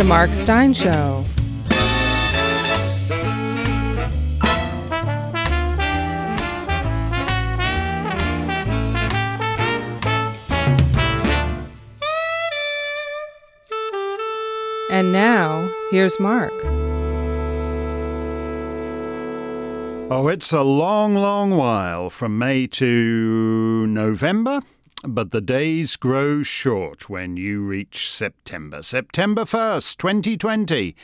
The Mark Steyn Show. And now, here's Mark. Oh, it's a long, long while from May to November, but the days grow short when you reach September. September 1st, 2020.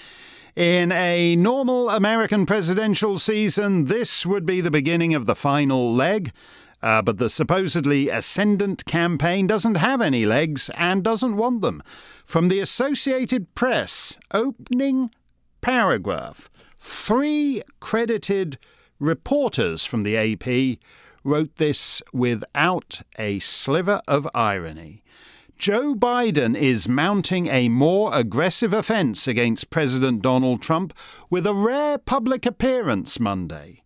In a normal American presidential season, this would be the beginning of the final leg. Uh, but the supposedly ascendant campaign doesn't have any legs and doesn't want them. From the Associated Press, opening paragraph three credited reporters from the AP wrote this without a sliver of irony. Joe Biden is mounting a more aggressive offense against President Donald Trump with a rare public appearance Monday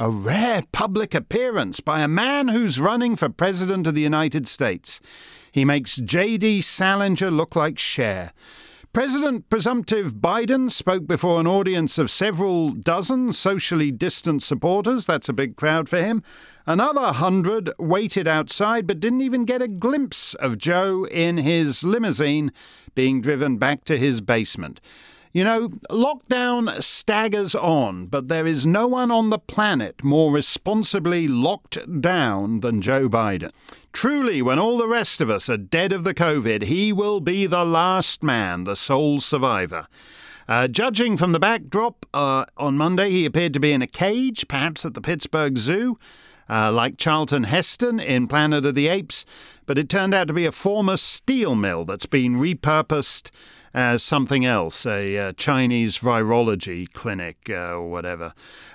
a rare public appearance by a man who's running for President of the United States. He makes J.D. Salinger look like Cher. President presumptive Biden spoke before an audience of several dozen socially distant supporters. That's a big crowd for him. Another hundred waited outside but didn't even get a glimpse of Joe in his limousine being driven back to his basement. You know, lockdown staggers on, but there is no one on the planet more responsibly locked down than Joe Biden. Truly, when all the rest of us are dead of the COVID, he will be the last man, the sole survivor. Uh, judging from the backdrop, uh, on Monday he appeared to be in a cage, perhaps at the Pittsburgh Zoo. Uh, like Charlton Heston in Planet of the Apes, but it turned out to be a former steel mill that's been repurposed as something else, a uh, Chinese virology clinic uh, or whatever.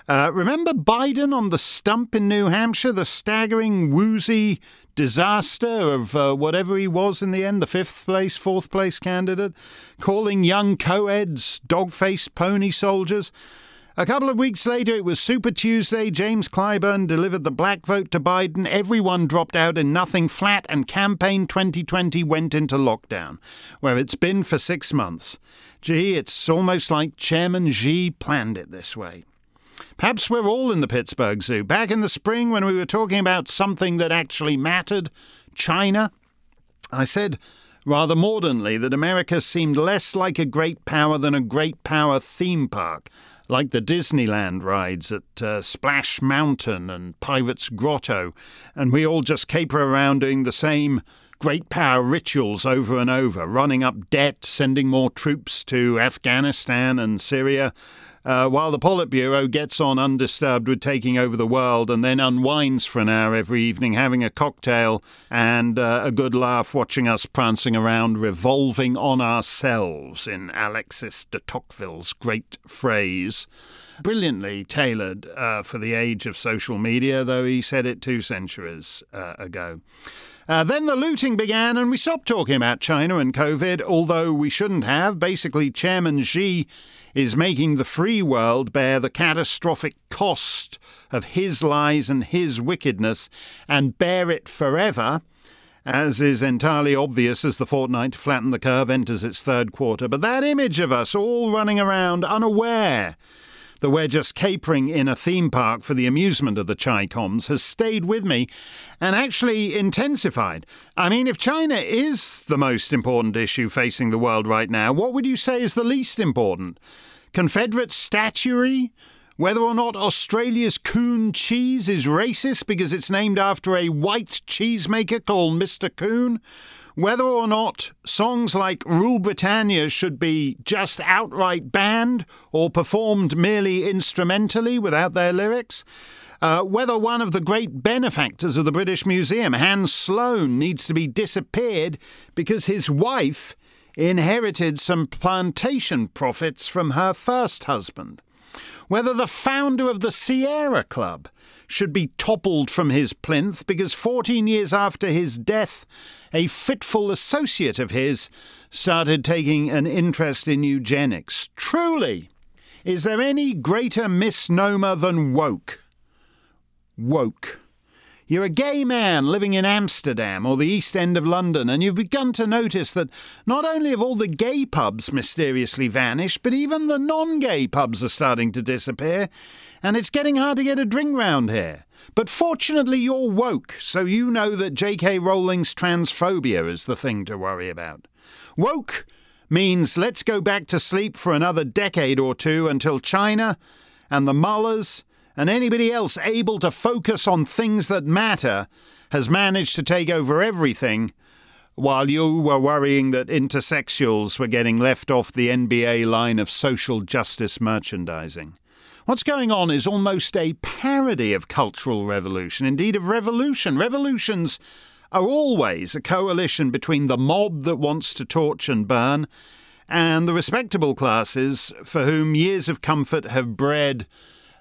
Uh, remember Biden on the stump in New Hampshire, the staggering, woozy disaster of uh, whatever he was in the end, the fifth place, fourth place candidate, calling young co-eds dog-faced pony soldiers? A couple of weeks later, it was Super Tuesday. James Clyburn delivered the black vote to Biden. Everyone dropped out in nothing flat, and campaign 2020 went into lockdown, where it's been for six months. Gee, it's almost like Chairman Xi planned it this way. Perhaps we're all in the Pittsburgh Zoo. Back in the spring, when we were talking about something that actually mattered China, I said rather mordantly that America seemed less like a great power than a great power theme park like the Disneyland rides at uh, Splash Mountain and Pirates Grotto, and we all just caper around doing the same great power rituals over and over, running up debt, sending more troops to Afghanistan and Syria, uh, while the Politburo gets on undisturbed with taking over the world and then unwinds for an hour every evening, having a cocktail and uh, a good laugh watching us prancing around, revolving on ourselves, in Alexis de Tocqueville's great phrase. Brilliantly tailored uh, for the age of social media, though he said it two centuries uh, ago. Uh, then the looting began, and we stopped talking about China and COVID, although we shouldn't have. Basically, Chairman Xi is making the free world bear the catastrophic cost of his lies and his wickedness and bear it forever, as is entirely obvious as the fortnight to flatten the curve enters its third quarter. But that image of us all running around unaware that we're just capering in a theme park for the amusement of the Chi-Coms has stayed with me and actually intensified. I mean, if China is the most important issue facing the world right now, what would you say is the least important? Confederate statuary? Whether or not Australia's coon cheese is racist because it's named after a white cheesemaker called Mr. Coon? Whether or not songs like Rule Britannia should be just outright banned or performed merely instrumentally without their lyrics? Uh, whether one of the great benefactors of the British Museum, Hans Sloane, needs to be disappeared because his wife inherited some plantation profits from her first husband. Whether the founder of the Sierra Club should be toppled from his plinth because 14 years after his death, a fitful associate of his started taking an interest in eugenics. Truly, is there any greater misnomer than woke? Woke. You're a gay man living in Amsterdam or the East End of London, and you've begun to notice that not only have all the gay pubs mysteriously vanished, but even the non gay pubs are starting to disappear, and it's getting hard to get a drink round here. But fortunately, you're woke, so you know that J.K. Rowling's transphobia is the thing to worry about. Woke means let's go back to sleep for another decade or two until China and the mullahs and anybody else able to focus on things that matter has managed to take over everything while you were worrying that intersexuals were getting left off the NBA line of social justice merchandising. What's going on is almost a parody of cultural revolution, indeed of revolution. Revolutions are always a coalition between the mob that wants to torch and burn and the respectable classes for whom years of comfort have bred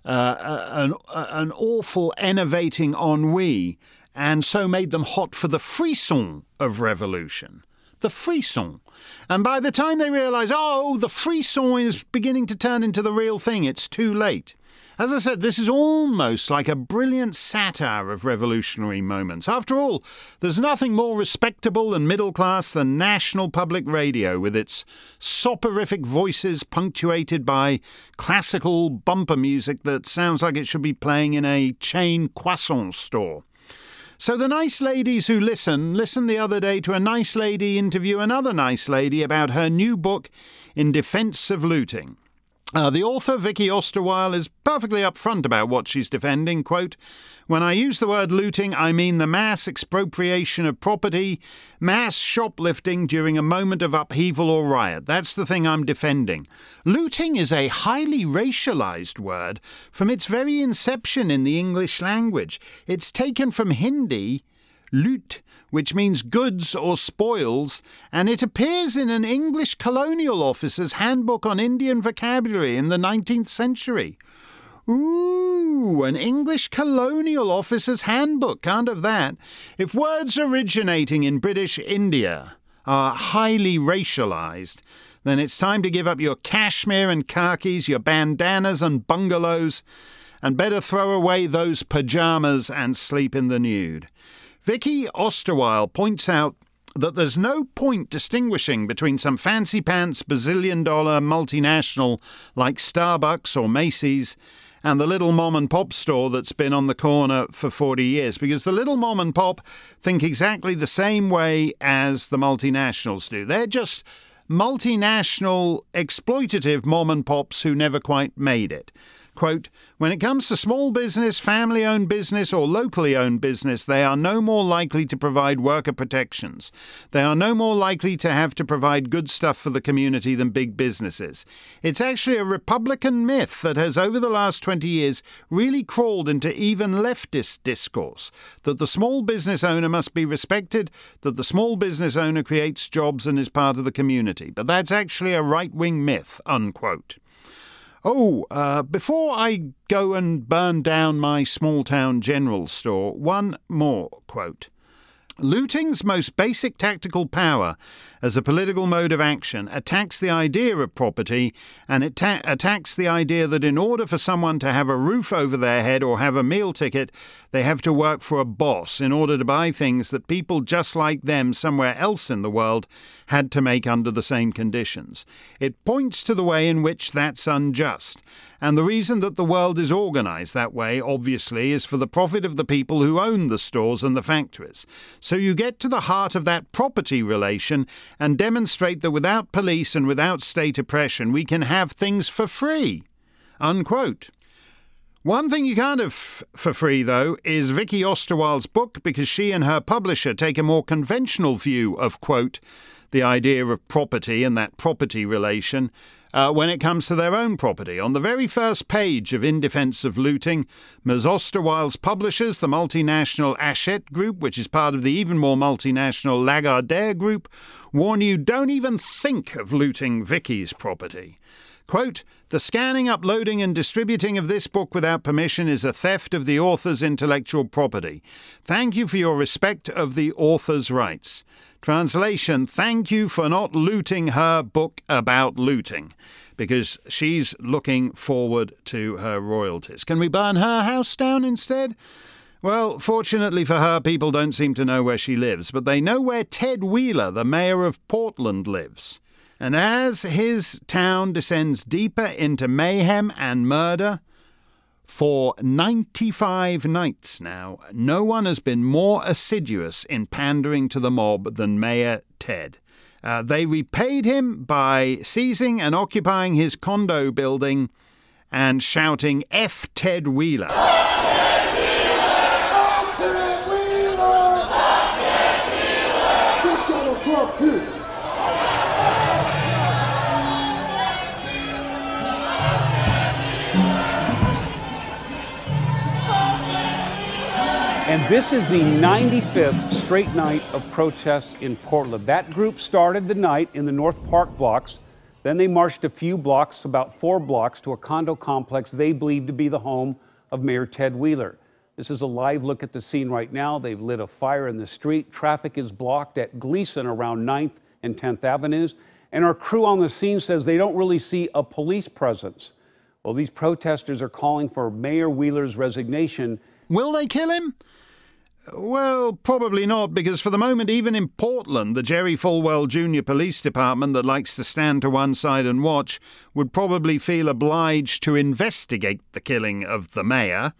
uh, an, an awful enervating ennui and so made them hot for the frisson of revolution. The frisson. And by the time they realise, oh, the frisson is beginning to turn into the real thing, it's too late. As I said, this is almost like a brilliant satire of revolutionary moments. After all, there's nothing more respectable and middle class than national public radio, with its soporific voices punctuated by classical bumper music that sounds like it should be playing in a chain croissant store. So the nice ladies who listen listened the other day to a nice lady interview another nice lady about her new book in defense of looting. Uh, the author, Vicky Osterweil, is perfectly upfront about what she's defending. Quote, When I use the word looting, I mean the mass expropriation of property, mass shoplifting during a moment of upheaval or riot. That's the thing I'm defending. Looting is a highly racialized word from its very inception in the English language. It's taken from Hindi loot, which means goods or spoils, and it appears in an English colonial officer's handbook on Indian vocabulary in the 19th century. Ooh, an English colonial officer's handbook, can't have that. If words originating in British India are highly racialized, then it's time to give up your cashmere and khakis, your bandanas and bungalows, and better throw away those pajamas and sleep in the nude. Vicky Osterweil points out that there's no point distinguishing between some fancy pants bazillion dollar multinational like Starbucks or Macy's and the little mom and pop store that's been on the corner for 40 years because the little mom and pop think exactly the same way as the multinationals do. They're just multinational exploitative mom and pops who never quite made it. Quote, when it comes to small business, family owned business, or locally owned business, they are no more likely to provide worker protections. They are no more likely to have to provide good stuff for the community than big businesses. It's actually a Republican myth that has, over the last 20 years, really crawled into even leftist discourse that the small business owner must be respected, that the small business owner creates jobs and is part of the community. But that's actually a right wing myth, unquote. Oh, uh, before I go and burn down my small town general store, one more quote. Looting's most basic tactical power as a political mode of action attacks the idea of property and it ta- attacks the idea that in order for someone to have a roof over their head or have a meal ticket, they have to work for a boss in order to buy things that people just like them somewhere else in the world had to make under the same conditions. It points to the way in which that's unjust and the reason that the world is organized that way, obviously, is for the profit of the people who own the stores and the factories. So you get to the heart of that property relation and demonstrate that without police and without state oppression, we can have things for free. Unquote. One thing you can't have for free, though, is Vicky Osterwald's book because she and her publisher take a more conventional view of, quote, the idea of property and that property relation uh, when it comes to their own property. On the very first page of In Defense of Looting, Ms. Osterwald's publishers, the multinational Hachette Group, which is part of the even more multinational Lagardère Group, warn you don't even think of looting Vicky's property. Quote, the scanning, uploading, and distributing of this book without permission is a theft of the author's intellectual property. Thank you for your respect of the author's rights. Translation Thank you for not looting her book about looting, because she's looking forward to her royalties. Can we burn her house down instead? Well, fortunately for her, people don't seem to know where she lives, but they know where Ted Wheeler, the mayor of Portland, lives. And as his town descends deeper into mayhem and murder, for 95 nights now, no one has been more assiduous in pandering to the mob than Mayor Ted. Uh, they repaid him by seizing and occupying his condo building and shouting, F Ted Wheeler. And this is the 95th straight night of protests in Portland. That group started the night in the North Park blocks. Then they marched a few blocks, about four blocks, to a condo complex they believe to be the home of Mayor Ted Wheeler. This is a live look at the scene right now. They've lit a fire in the street. Traffic is blocked at Glisan around 9th and 10th Avenues. And our crew on the scene says they don't really see a police presence. Well, these protesters are calling for Mayor Wheeler's resignation. Will they kill him? Well, probably not, because for the moment, even in Portland, the Jerry Falwell Jr. Police Department that likes to stand to one side and watch would probably feel obliged to investigate the killing of the mayor.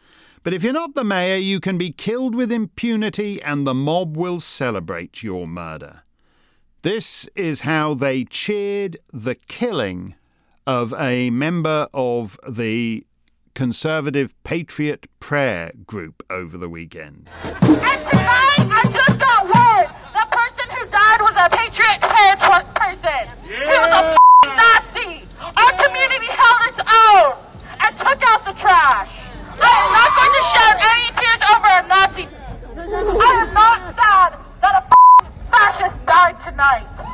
But if you're not the mayor, you can be killed with impunity and the mob will celebrate your murder. This is how they cheered the killing of a member of the Conservative Patriot Prayer Group over the weekend. And tonight, I just got word the person who died was a Patriot Prayer person. He was a Nazi. Our community held its own and took out the trash. I am not going to shed any tears over a Nazi. I am not sad that a fascist died tonight.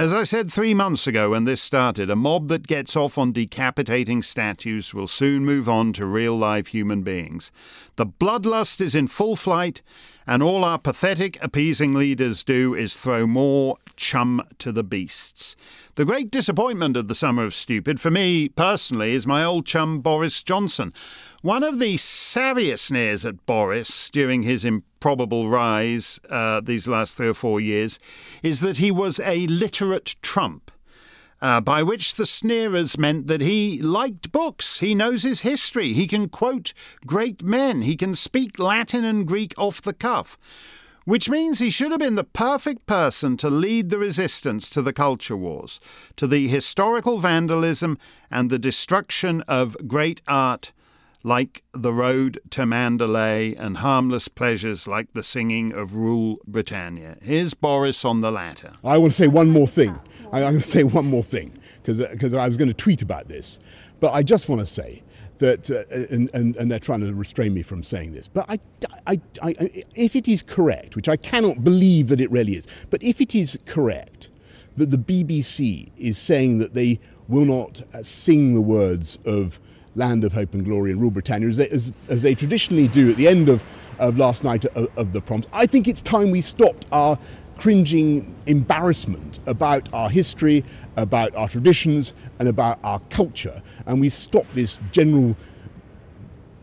As I said three months ago when this started, a mob that gets off on decapitating statues will soon move on to real live human beings. The bloodlust is in full flight, and all our pathetic, appeasing leaders do is throw more chum to the beasts. The great disappointment of the Summer of Stupid, for me personally, is my old chum Boris Johnson. One of the savviest sneers at Boris during his improbable rise uh, these last three or four years is that he was a literate Trump. Uh, by which the sneerers meant that he liked books, he knows his history, he can quote great men, he can speak Latin and Greek off the cuff. Which means he should have been the perfect person to lead the resistance to the culture wars, to the historical vandalism and the destruction of great art like the road to Mandalay and harmless pleasures like the singing of Rule Britannia. Here's Boris on the latter. I want to say one more thing. I, am going to say one more thing because I was going to tweet about this. But I just want to say that, uh, and, and, and, they're trying to restrain me from saying this, but I, I, I, if it is correct, which I cannot believe that it really is, but if it is correct that the BBC is saying that they will not uh, sing the words of Land of Hope and Glory and Rule Britannia, as they, as, as they traditionally do at the end of, of last night of, of the Proms, I think it's time we stopped our cringing embarrassment about our history, about our traditions, and about our culture. And we stop this general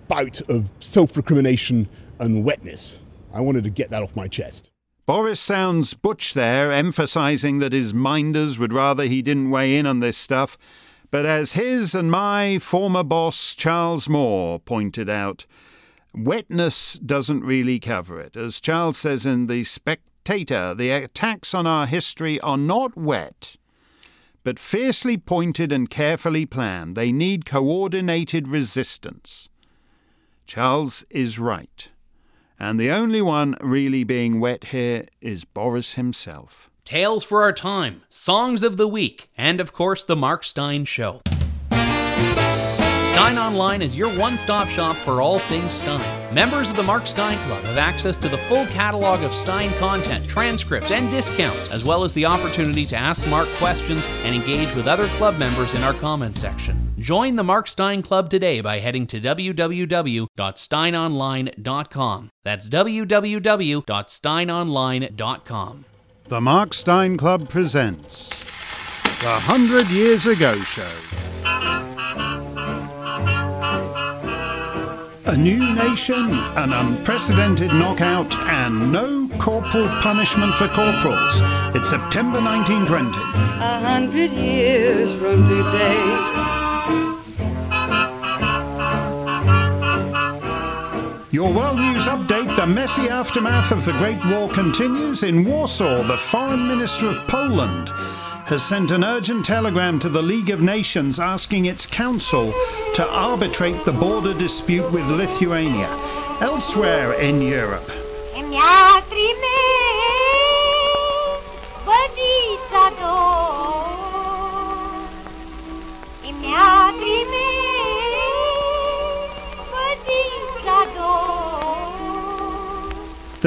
bout of self recrimination and wetness. I wanted to get that off my chest. Boris sounds butch there, emphasising that his minders would rather he didn't weigh in on this stuff. But as his and my former boss, Charles Moore, pointed out, wetness doesn't really cover it. As Charles says in The Spectator, the attacks on our history are not wet, but fiercely pointed and carefully planned. They need coordinated resistance. Charles is right. And the only one really being wet here is Boris himself. Tales for Our Time, Songs of the Week, and of course, The Mark Steyn Show. Steyn Online is your one stop shop for all things Steyn. Members of the Mark Steyn Club have access to the full catalog of Steyn content, transcripts, and discounts, as well as the opportunity to ask Mark questions and engage with other club members in our comment section. Join the Mark Steyn Club today by heading to www.steynonline.com. That's www.steynonline.com. The Mark Steyn Club presents The Hundred Years Ago Show. A new nation, an unprecedented knockout, and no corporal punishment for corporals. It's September 1920. A hundred years from today. Your World News Update the messy aftermath of the Great War continues. In Warsaw, the Foreign Minister of Poland has sent an urgent telegram to the League of Nations asking its council to arbitrate the border dispute with Lithuania. Elsewhere in Europe,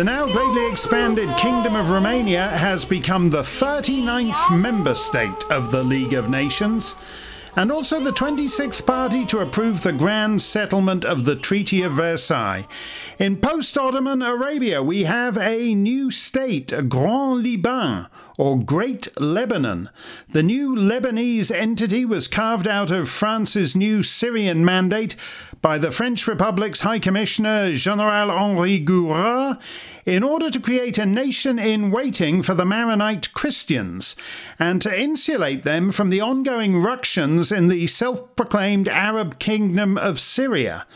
The now greatly expanded Kingdom of Romania has become the 39th member state of the League of Nations and also the 26th party to approve the grand settlement of the Treaty of Versailles. In post Ottoman Arabia, we have a new state, Grand Liban, or Great Lebanon. The new Lebanese entity was carved out of France's new Syrian mandate by the French Republic's High Commissioner General Henri Gouraud in order to create a nation in waiting for the Maronite Christians and to insulate them from the ongoing ructions in the self proclaimed Arab Kingdom of Syria.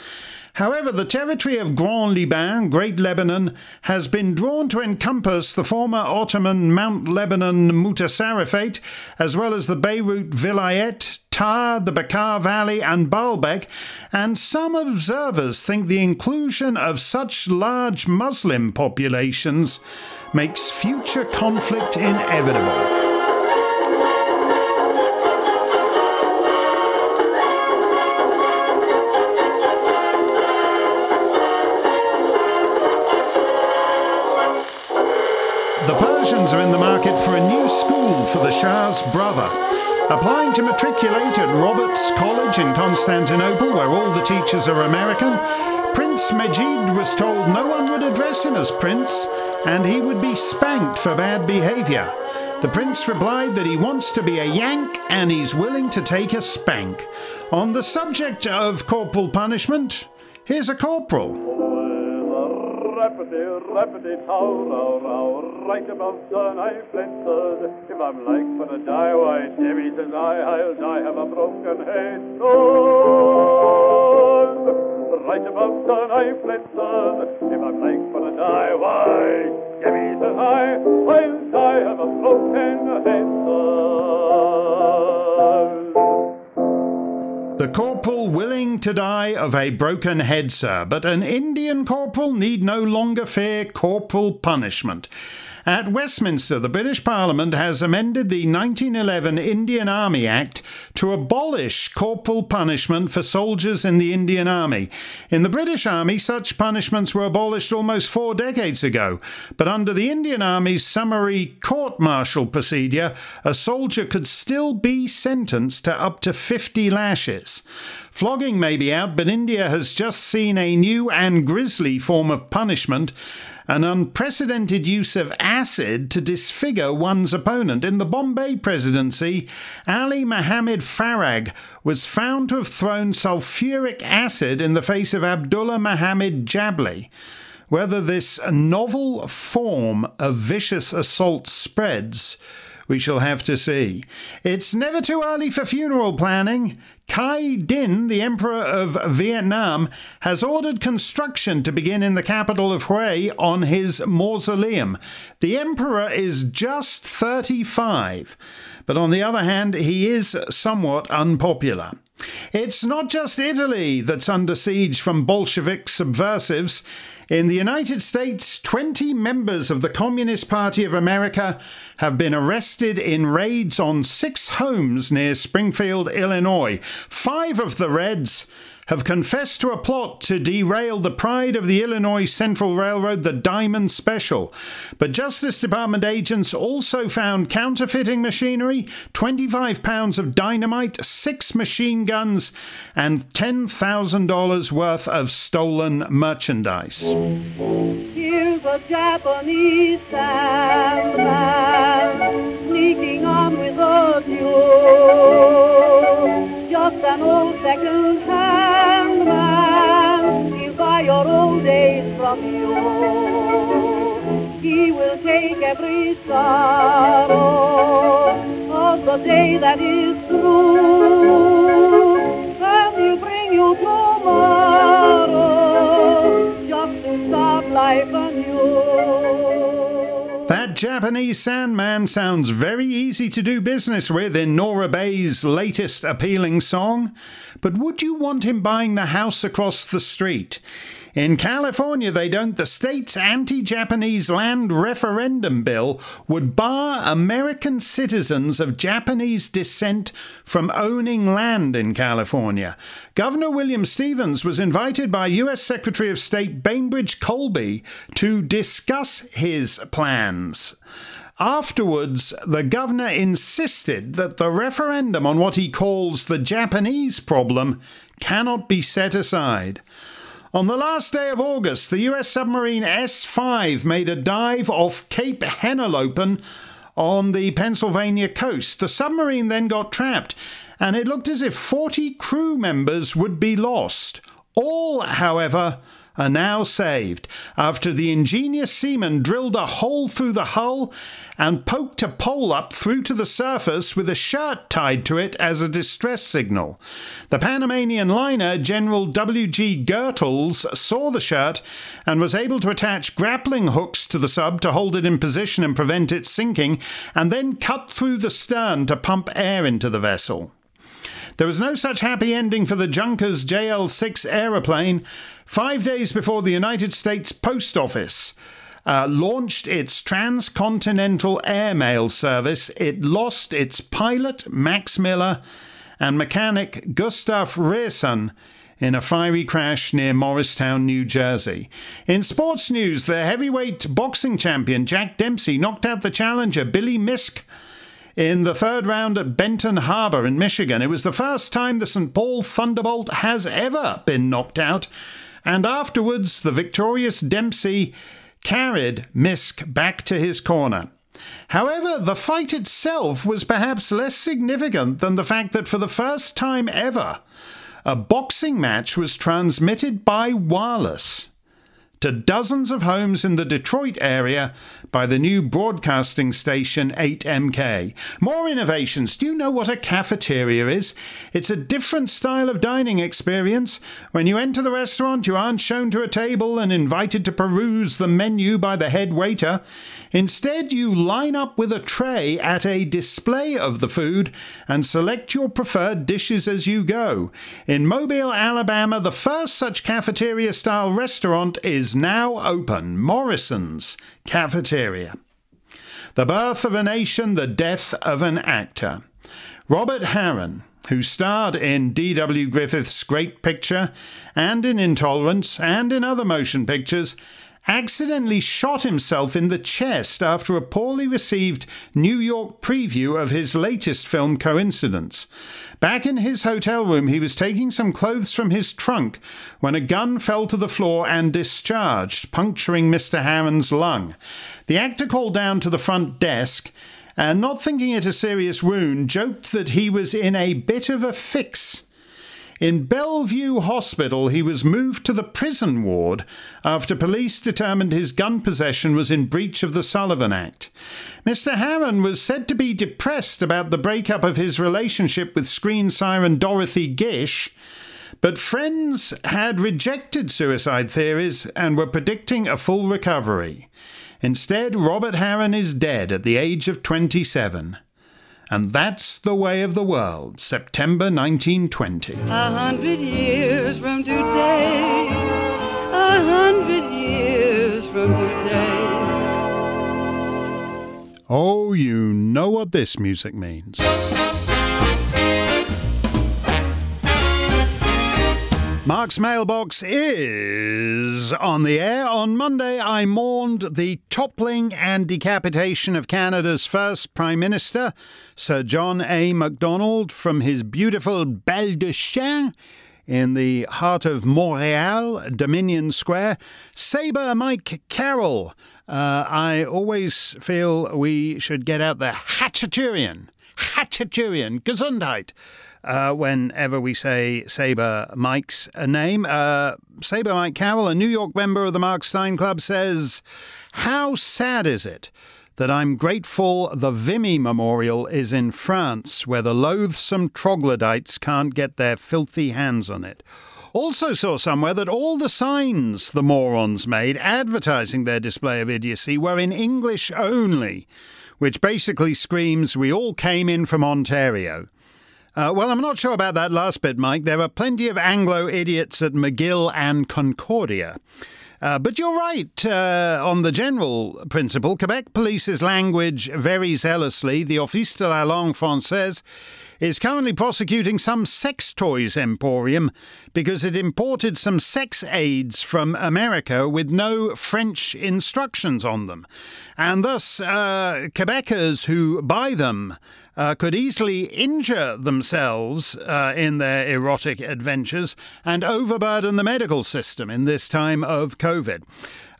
However, the territory of Grand Liban, Great Lebanon, has been drawn to encompass the former Ottoman Mount Lebanon Mutasarrifate, as well as the Beirut Vilayet, Tar, the Bekaa Valley, and Baalbek, and some observers think the inclusion of such large Muslim populations makes future conflict inevitable. The Persians are in the market for a new school for the Shah's brother. Applying to matriculate at Roberts College in Constantinople, where all the teachers are American, Prince Majid was told no one would address him as Prince, and he would be spanked for bad behavior. The prince replied that he wants to be a Yank and he's willing to take a spank. On the subject of corporal punishment, here's a corporal rappity, rappity, tow, row, row, right above the knife flinches. If I'm like for to die, why, Jimmy says I, I'll die of a broken head. Oh, right above the knife flinches. If I'm like for to die, why, Jimmy says I, I'll die of a broken head. The corporal willing to die of a broken head, sir, but an Indian corporal need no longer fear corporal punishment. At Westminster, the British Parliament has amended the 1911 Indian Army Act to abolish corporal punishment for soldiers in the Indian Army. In the British Army, such punishments were abolished almost four decades ago, but under the Indian Army's summary court martial procedure, a soldier could still be sentenced to up to 50 lashes. Flogging may be out, but India has just seen a new and grisly form of punishment an unprecedented use of acid to disfigure one's opponent. In the Bombay presidency, Ali Mohammed Farag was found to have thrown sulfuric acid in the face of Abdullah Mohammed Jabli. Whether this novel form of vicious assault spreads, we shall have to see. It's never too early for funeral planning. Khai Dinh, the Emperor of Vietnam, has ordered construction to begin in the capital of Hue on his mausoleum. The Emperor is just 35, but on the other hand, he is somewhat unpopular. It's not just Italy that's under siege from Bolshevik subversives. In the United States, 20 members of the Communist Party of America have been arrested in raids on six homes near Springfield, Illinois. Five of the Reds have confessed to a plot to derail the pride of the Illinois Central Railroad, the Diamond Special. But Justice Department agents also found counterfeiting machinery, 25 pounds of dynamite, six machine guns, and $10,000 worth of stolen merchandise. Here's a Japanese sneaking on with a. An old second-hand man. He'll of you. He will take every sorrow of the day that is through, and he'll bring you tomorrow just to start life anew. Japanese Sandman sounds very easy to do business with in Nora Bayes' latest appealing song, but would you want him buying the house across the street? In California, they don't. The state's anti Japanese land referendum bill would bar American citizens of Japanese descent from owning land in California. Governor William Stephens was invited by U.S. Secretary of State Bainbridge Colby to discuss his plans. Afterwards, the governor insisted that the referendum on what he calls the Japanese problem cannot be set aside. On the last day of August, the US submarine S 5 made a dive off Cape Henlopen on the Pennsylvania coast. The submarine then got trapped, and it looked as if 40 crew members would be lost. All, however, are now saved after the ingenious seaman drilled a hole through the hull and poked a pole up through to the surface with a shirt tied to it as a distress signal. The Panamanian liner General W.G. Goethals saw the shirt and was able to attach grappling hooks to the sub to hold it in position and prevent it sinking, and then cut through the stern to pump air into the vessel. There was no such happy ending for the Junkers JL 6 aeroplane. Five days before the United States Post Office uh, launched its transcontinental airmail service, it lost its pilot, Max Miller, and mechanic Gustav Rehrson in a fiery crash near Morristown, New Jersey. In sports news, the heavyweight boxing champion Jack Dempsey knocked out the challenger Billy Miske in the third round at Benton Harbor in Michigan. It was the first time the St. Paul Thunderbolt has ever been knocked out, and afterwards the victorious Dempsey carried Miske back to his corner. However, the fight itself was perhaps less significant than the fact that for the first time ever, a boxing match was transmitted by wireless to dozens of homes in the Detroit area by the new broadcasting station 8MK. More innovations. Do you know what a cafeteria is? It's a different style of dining experience. When you enter the restaurant, you aren't shown to a table and invited to peruse the menu by the head waiter. Instead, you line up with a tray at a display of the food and select your preferred dishes as you go. In Mobile, Alabama, the first such cafeteria style restaurant is now open Morrison's Cafeteria. The birth of a nation, the death of an actor. Robert Harron, who starred in D.W. Griffith's Great Picture and in Intolerance and in other motion pictures, accidentally shot himself in the chest after a poorly received New York preview of his latest film, Coincidence. Back in his hotel room, he was taking some clothes from his trunk when a gun fell to the floor and discharged, puncturing Mr. Harron's lung. The actor called down to the front desk and, not thinking it a serious wound, joked that he was in a bit of a fix. In Bellevue Hospital, he was moved to the prison ward after police determined his gun possession was in breach of the Sullivan Act. Mr. Harron was said to be depressed about the breakup of his relationship with screen siren Dorothy Gish. But friends had rejected suicide theories and were predicting a full recovery. Instead, Robert Harron is dead at the age of 27. And that's the way of the world, September 1920. A hundred years from today, a hundred years from today. Oh, you know what this music means. Mark's mailbox is on the air. On Monday, I mourned the toppling and decapitation of Canada's first Prime Minister, Sir John A. Macdonald, from his beautiful baldachin in the heart of Montreal, Dominion Square. Sabre Mike Carroll. Uh, I always feel we should get out the Khachaturian. Khachaturian, Gesundheit. Uh, whenever we say Saber Mike's name. Uh, Saber Mike Carroll, a New York member of the Mark Steyn Club, says, How sad is it that I'm grateful the Vimy Memorial is in France, where the loathsome troglodytes can't get their filthy hands on it. Also, saw somewhere that all the signs the morons made advertising their display of idiocy were in English only, which basically screams, We all came in from Ontario. Uh, well, I'm not sure about that last bit, Mike. There are plenty of Anglo idiots at McGill and Concordia. Uh, but you're right uh, on the general principle. Quebec polices language very zealously. The Office de la Langue Française is currently prosecuting some sex toys emporium because it imported some sex aids from America with no French instructions on them. And thus, uh, Quebecers who buy them uh, could easily injure themselves uh, in their erotic adventures and overburden the medical system in this time of COVID.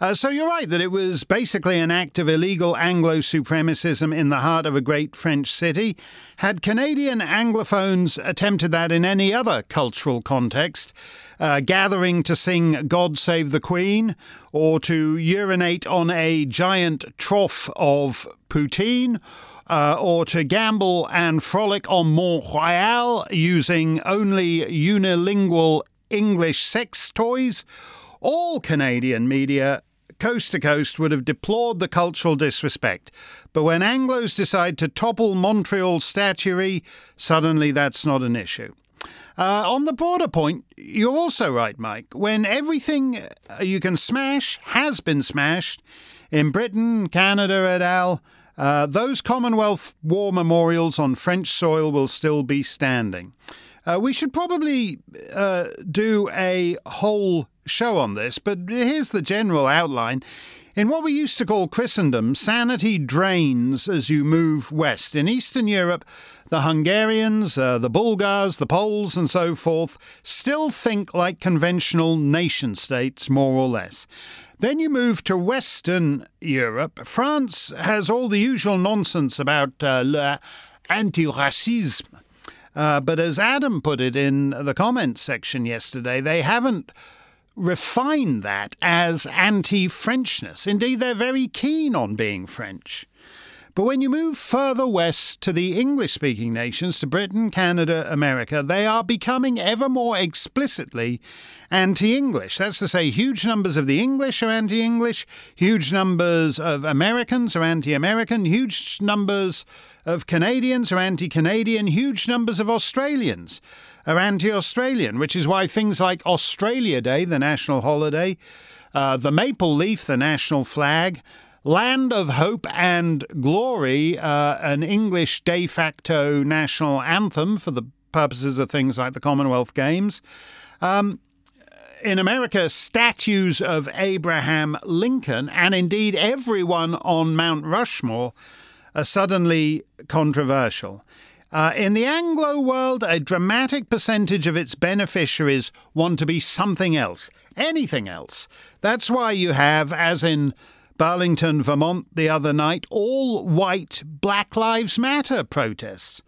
Uh, so you're right that it was basically an act of illegal Anglo supremacism in the heart of a great French city. Had Canadian Anglophones attempted that in any other cultural context, uh, gathering to sing God Save the Queen or to urinate on a giant trough of poutine, uh, or to gamble and frolic on Mont Royal using only unilingual English sex toys, all Canadian media coast to coast would have deplored the cultural disrespect. But when Anglos decide to topple Montreal statuary, suddenly that's not an issue. Uh, on the broader point, you're also right, Mike. When everything you can smash has been smashed in Britain, Canada, et al., uh, those Commonwealth War memorials on French soil will still be standing. Uh, we should probably uh, do a whole show on this, but here's the general outline. In what we used to call Christendom, sanity drains as you move west. In Eastern Europe, the Hungarians, uh, the Bulgars, the Poles, and so forth still think like conventional nation states, more or less. Then you move to Western Europe. France has all the usual nonsense about uh, anti racisme. Uh, but as Adam put it in the comments section yesterday, they haven't refined that as anti Frenchness. Indeed, they're very keen on being French. But when you move further west to the English speaking nations, to Britain, Canada, America, they are becoming ever more explicitly anti English. That's to say, huge numbers of the English are anti English, huge numbers of Americans are anti American, huge numbers of Canadians are anti Canadian, huge numbers of Australians are anti Australian, which is why things like Australia Day, the national holiday, uh, the maple leaf, the national flag, Land of Hope and Glory, uh, an English de facto national anthem for the purposes of things like the Commonwealth Games. Um, in America, statues of Abraham Lincoln, and indeed everyone on Mount Rushmore, are suddenly controversial. Uh, in the Anglo world, a dramatic percentage of its beneficiaries want to be something else, anything else. That's why you have, as in Burlington, Vermont, the other night, all white Black Lives Matter protests.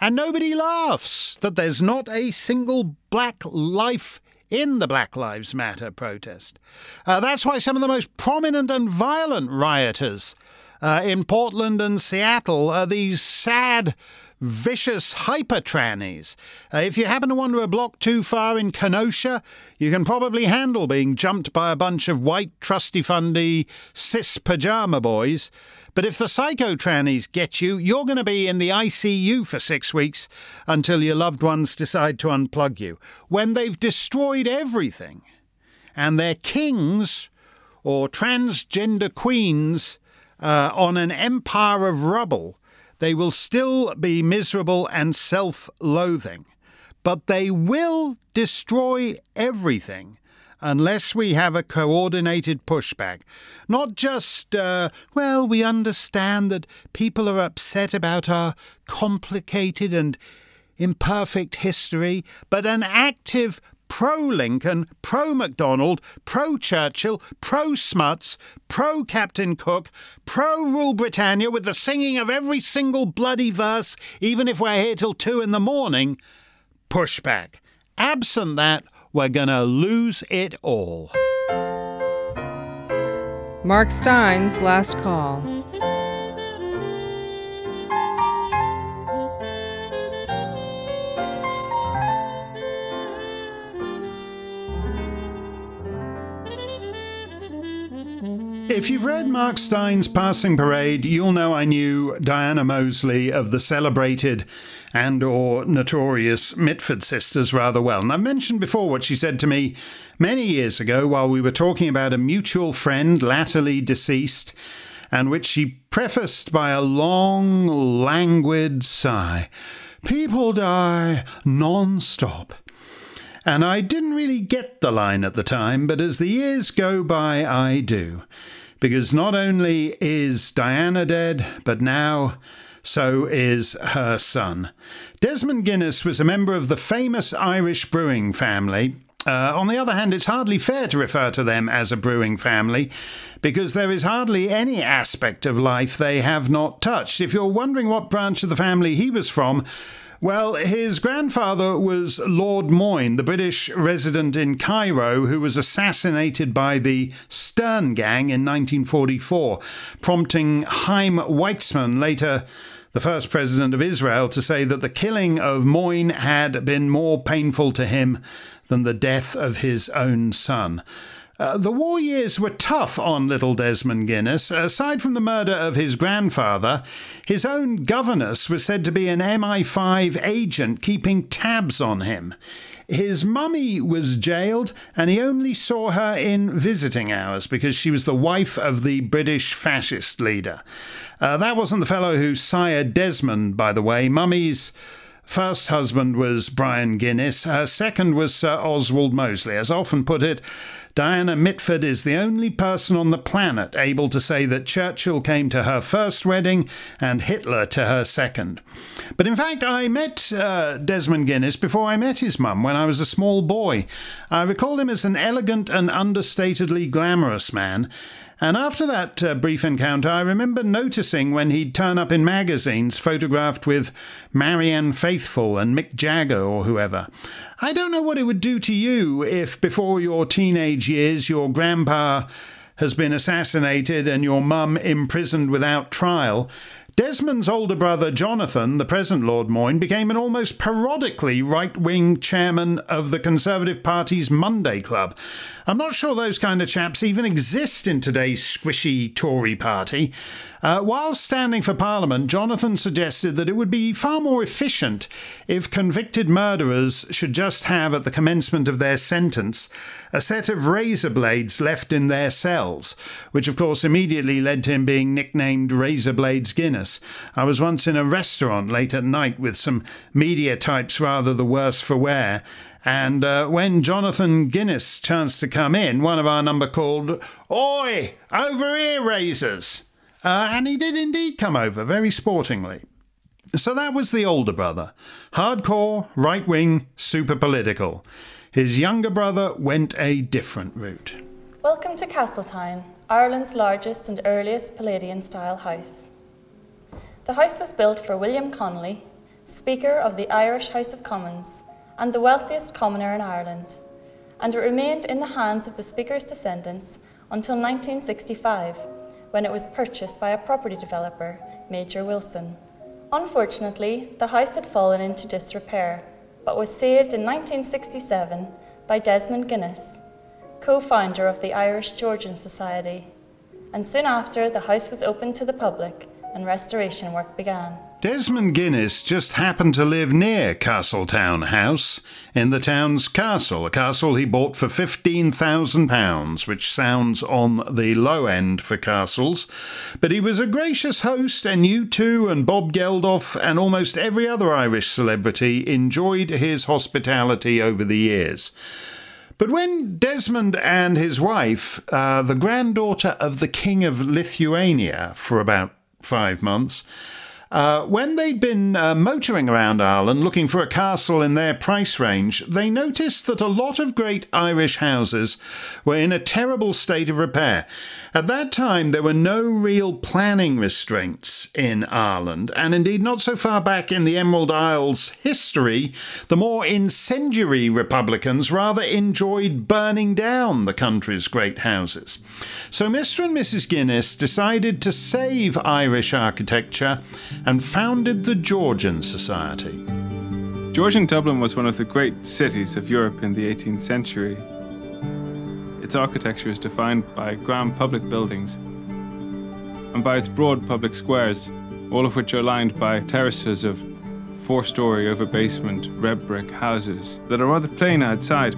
And nobody laughs that there's not a single black life in the Black Lives Matter protest. Uh, that's why some of the most prominent and violent rioters uh, in Portland and Seattle are these sad vicious hyper trannies. Uh, if you happen to wander a block too far in Kenosha, you can probably handle being jumped by a bunch of white, trusty fundy, cis pajama boys. But if the psycho trannies get you, you're going to be in the ICU for six weeks until your loved ones decide to unplug you. When they've destroyed everything and they're kings or transgender queens uh, on an empire of rubble they will still be miserable and self loathing, but they will destroy everything unless we have a coordinated pushback. Not just, uh, well, we understand that people are upset about our complicated and imperfect history, but an active pro Lincoln, pro MacDonald, pro Churchill, pro Smuts, pro Captain Cook, pro Rule Britannia with the singing of every single bloody verse, even if we're here till two in the morning, pushback. Absent that, we're going to lose it all. Mark Steyn's last call. If you've read Mark Steyn's Passing Parade, you'll know I knew Diana Mosley of the celebrated and or notorious Mitford sisters rather well. And I've mentioned before what she said to me many years ago while we were talking about a mutual friend latterly deceased, and which she prefaced by a long, languid sigh. People die non-stop. And I didn't really get the line at the time, but as the years go by, I do because not only is Diana dead, but now so is her son. Desmond Guinness was a member of the famous Irish brewing family. Uh, on the other hand, it's hardly fair to refer to them as a brewing family because there is hardly any aspect of life they have not touched. If you're wondering what branch of the family he was from, well, his grandfather was Lord Moyne, the British resident in Cairo who was assassinated by the Stern Gang in 1944, prompting Chaim Weizmann, later the first president of Israel, to say that the killing of Moyne had been more painful to him than the death of his own son. Uh, the war years were tough on little Desmond Guinness. Aside from the murder of his grandfather, his own governess was said to be an MI5 agent keeping tabs on him. His mummy was jailed, and he only saw her in visiting hours because she was the wife of the British fascist leader. Uh, that wasn't the fellow who sired Desmond, by the way. Mummy's first husband was Brian Guinness, her second was Sir Oswald Mosley. As I often put it, Diana Mitford is the only person on the planet able to say that Churchill came to her first wedding and Hitler to her second. But in fact, I met uh, Desmond Guinness before I met his mum when I was a small boy. I recall him as an elegant and understatedly glamorous man. And after that uh, brief encounter, I remember noticing when he'd turn up in magazines photographed with Marianne Faithfull and Mick Jagger or whoever. I don't know what it would do to you if, before your teenage years, your grandpa has been assassinated and your mum imprisoned without trial. Desmond's older brother, Jonathan, the present Lord Moyne, became an almost parodically right wing chairman of the Conservative Party's Monday Club. I'm not sure those kind of chaps even exist in today's squishy Tory party. Uh, while standing for Parliament, Jonathan suggested that it would be far more efficient if convicted murderers should just have, at the commencement of their sentence, a set of razor blades left in their cells, which of course immediately led to him being nicknamed Razor Blades Guinness. I was once in a restaurant late at night with some media types rather the worse for wear. And uh, when Jonathan Guinness chanced to come in, one of our number called, Oi, over here, razors. Uh, and he did indeed come over, very sportingly. So that was the older brother. Hardcore, right wing, super political. His younger brother went a different route. Welcome to Castletown, Ireland's largest and earliest Palladian style house. The house was built for William Connolly, Speaker of the Irish House of Commons and the wealthiest commoner in Ireland, and it remained in the hands of the Speaker's descendants until 1965 when it was purchased by a property developer, Major Wilson. Unfortunately, the house had fallen into disrepair, but was saved in 1967 by Desmond Guinness, co founder of the Irish Georgian Society, and soon after the house was opened to the public and restoration work began. Desmond Guinness just happened to live near Castletown House in the town's castle, a castle he bought for £15,000, which sounds on the low end for castles. But he was a gracious host, and U2 and Bob Geldof and almost every other Irish celebrity enjoyed his hospitality over the years. But when Desmond and his wife, uh, the granddaughter of the King of Lithuania for about five months, Uh, when they'd been uh, motoring around Ireland looking for a castle in their price range, they noticed that a lot of great Irish houses were in a terrible state of repair. At that time, there were no real planning restraints in Ireland, and indeed not so far back in the Emerald Isles history, the more incendiary Republicans rather enjoyed burning down the country's great houses. So Mr. and Mrs. Guinness decided to save Irish architecture and founded the Georgian Society. Georgian Dublin was one of the great cities of Europe in the 18th century. Its architecture is defined by grand public buildings and by its broad public squares, all of which are lined by terraces of four story over basement red brick houses that are rather plain outside.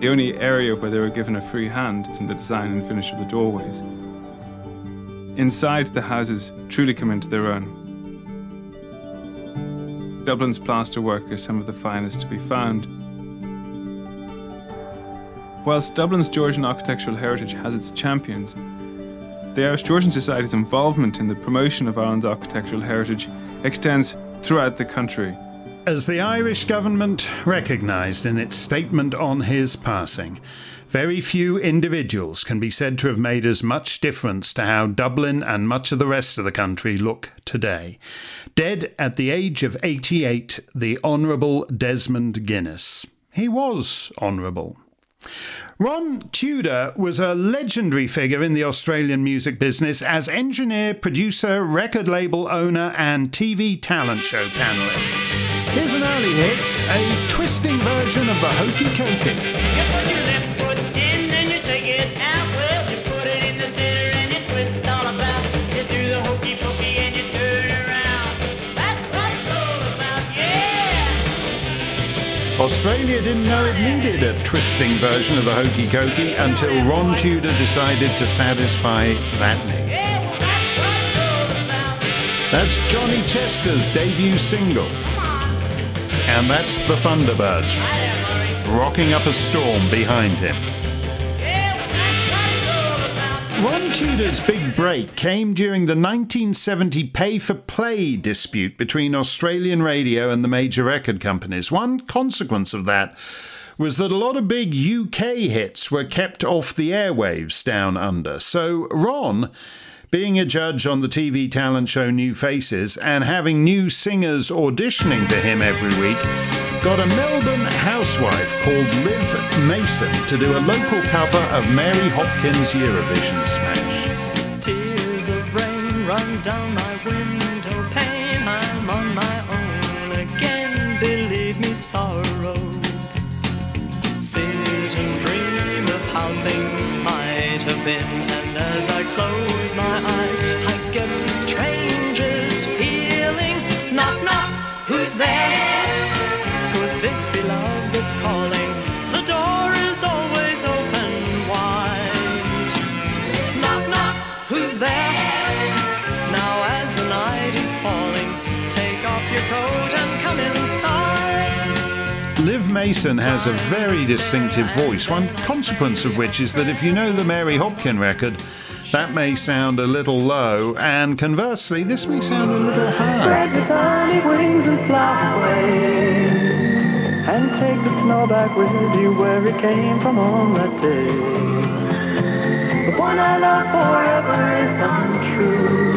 The only area where they were given a free hand is in the design and finish of the doorways. Inside, the houses truly come into their own. Dublin's plasterwork is some of the finest to be found. Whilst Dublin's Georgian architectural heritage has its champions, the Irish Georgian Society's involvement in the promotion of Ireland's architectural heritage extends throughout the country. As the Irish government recognised in its statement on his passing, very few individuals can be said to have made as much difference to how Dublin and much of the rest of the country look today. Dead at the age of 88, the Honourable Desmond Guinness. He was honourable. Ron Tudor was a legendary figure in the Australian music business as engineer, producer, record label owner, and TV talent show panelist. Here's an early hit, a twisting version of the Hokey Cokey. Australia didn't know it needed a twisting version of the Hokey Cokey until Ron Tudor decided to satisfy that need. That's Johnny Chester's debut single. And that's the Thunderbirds, rocking up a storm behind him. Ron Tudor's big break came during the 1970 pay for play dispute between Australian radio and the major record companies. One consequence of that was that a lot of big UK hits were kept off the airwaves down under. So Ron being a judge on the TV talent show New Faces and having new singers auditioning for him every week, got a Melbourne housewife called Liv Maessen to do a local cover of Mary Hopkins' Eurovision smash. Tears of rain run down my window pane. I'm on my own again, believe me, sorrow. Sit and dream of how things might have been, Maessen has a very distinctive voice, one consequence of which is that if you know the Mary Hopkin record, that may sound a little low, and conversely, this may sound a little high. Spread your tiny wings and fly away. And take the snow back with you where it came from on that day. The one I love forever is untrue.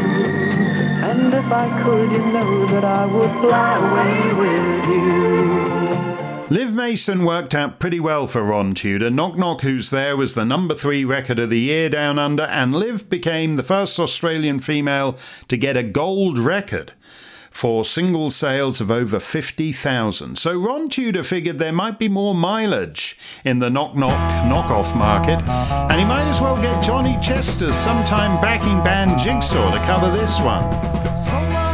And if I could, you know that I would fly away with you. Liv Maessen worked out pretty well for Ron Tudor. Knock Knock Who's There was the number three record of the year down under, and Liv became the first Australian female to get a gold record for single sales of over 50,000. So Ron Tudor figured there might be more mileage in the knock knock knockoff market, and he might as well get Johnny Chester's sometime backing band Jigsaw to cover this one. Uh,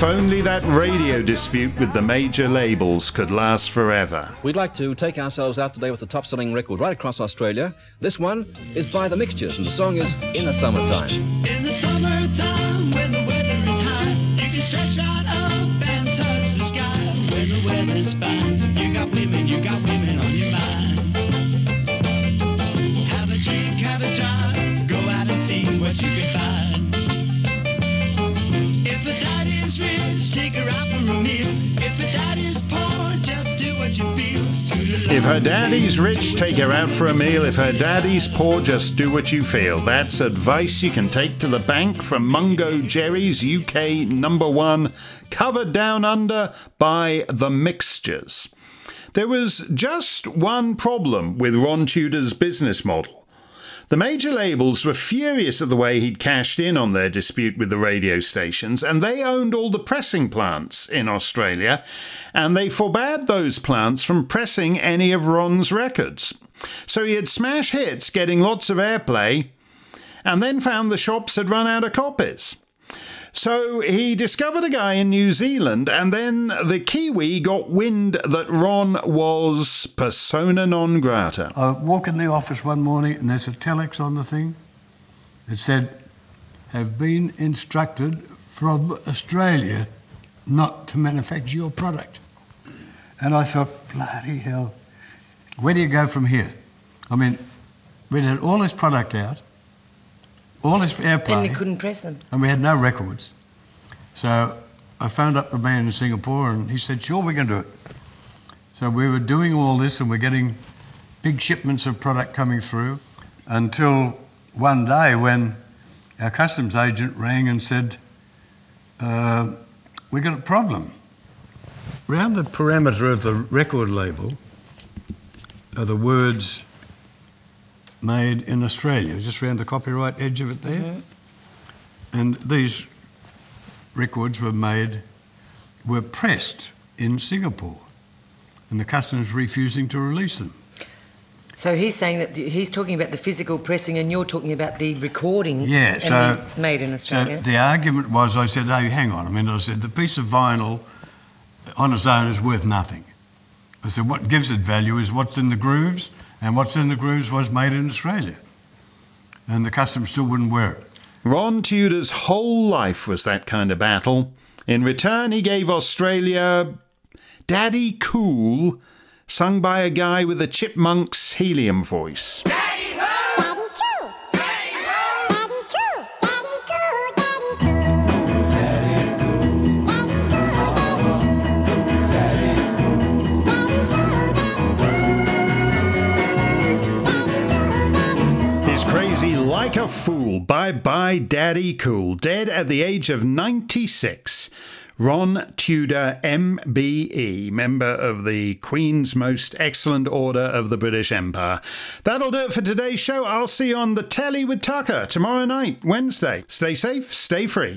if only that radio dispute with the major labels could last forever. We'd like to take ourselves out today with a top selling record right across Australia. This one is by The Mixtures, and the song is In the Summertime. In the summertime, her daddy's rich, take her out for a meal. If her daddy's poor, just do what you feel. That's advice you can take to the bank from Mungo Jerry's UK number one, covered down under by The Mixtures. There was just one problem with Ron Tudor's business model. The major labels were furious at the way he'd cashed in on their dispute with the radio stations, and they owned all the pressing plants in Australia, and they forbade those plants from pressing any of Ron's records. So he had smash hits getting lots of airplay, and then found the shops had run out of copies. So he discovered a guy in New Zealand, and then the Kiwi got wind that Ron was persona non grata. I walk in the office one morning and there's a telex on the thing. It said, have been instructed from Australia not to manufacture your product. And I thought, bloody hell, where do you go from here? I mean, we'd had all this product out, all this airplay. And they couldn't press them. and we had no records. So I phoned up the man in Singapore and he said, sure, we can do it. So we were doing all this and we're getting big shipments of product coming through until one day when our customs agent rang and said, uh, we got a problem. Round the parameter of the record label are the words made in Australia, just round the copyright edge of it there. And these records were made, were pressed in Singapore, and the customs refusing to release them. So he's saying that the- he's talking about the physical pressing, and you're talking about the recording. Yeah, so- made in Australia. So the argument was, I said, hey, hang on. I mean, I said, the piece of vinyl on its own is worth nothing. I said, what gives it value is what's in the grooves, and what's in the grooves was made in Australia. And the customs still wouldn't wear it. Ron Tudor's whole life was that kind of battle. In return, he gave Australia Daddy Cool, sung by a guy with a chipmunk's helium voice. Crazy like a fool. Bye bye, Daddy Cool. Dead at the age of 96. Ron Tudor, MBE, member of the Queen's Most Excellent Order of the British Empire. That'll do it for today's show. I'll see you on the telly with Tucker tomorrow night, Wednesday. Stay safe, stay free.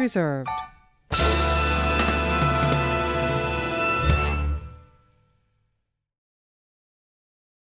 Reserved.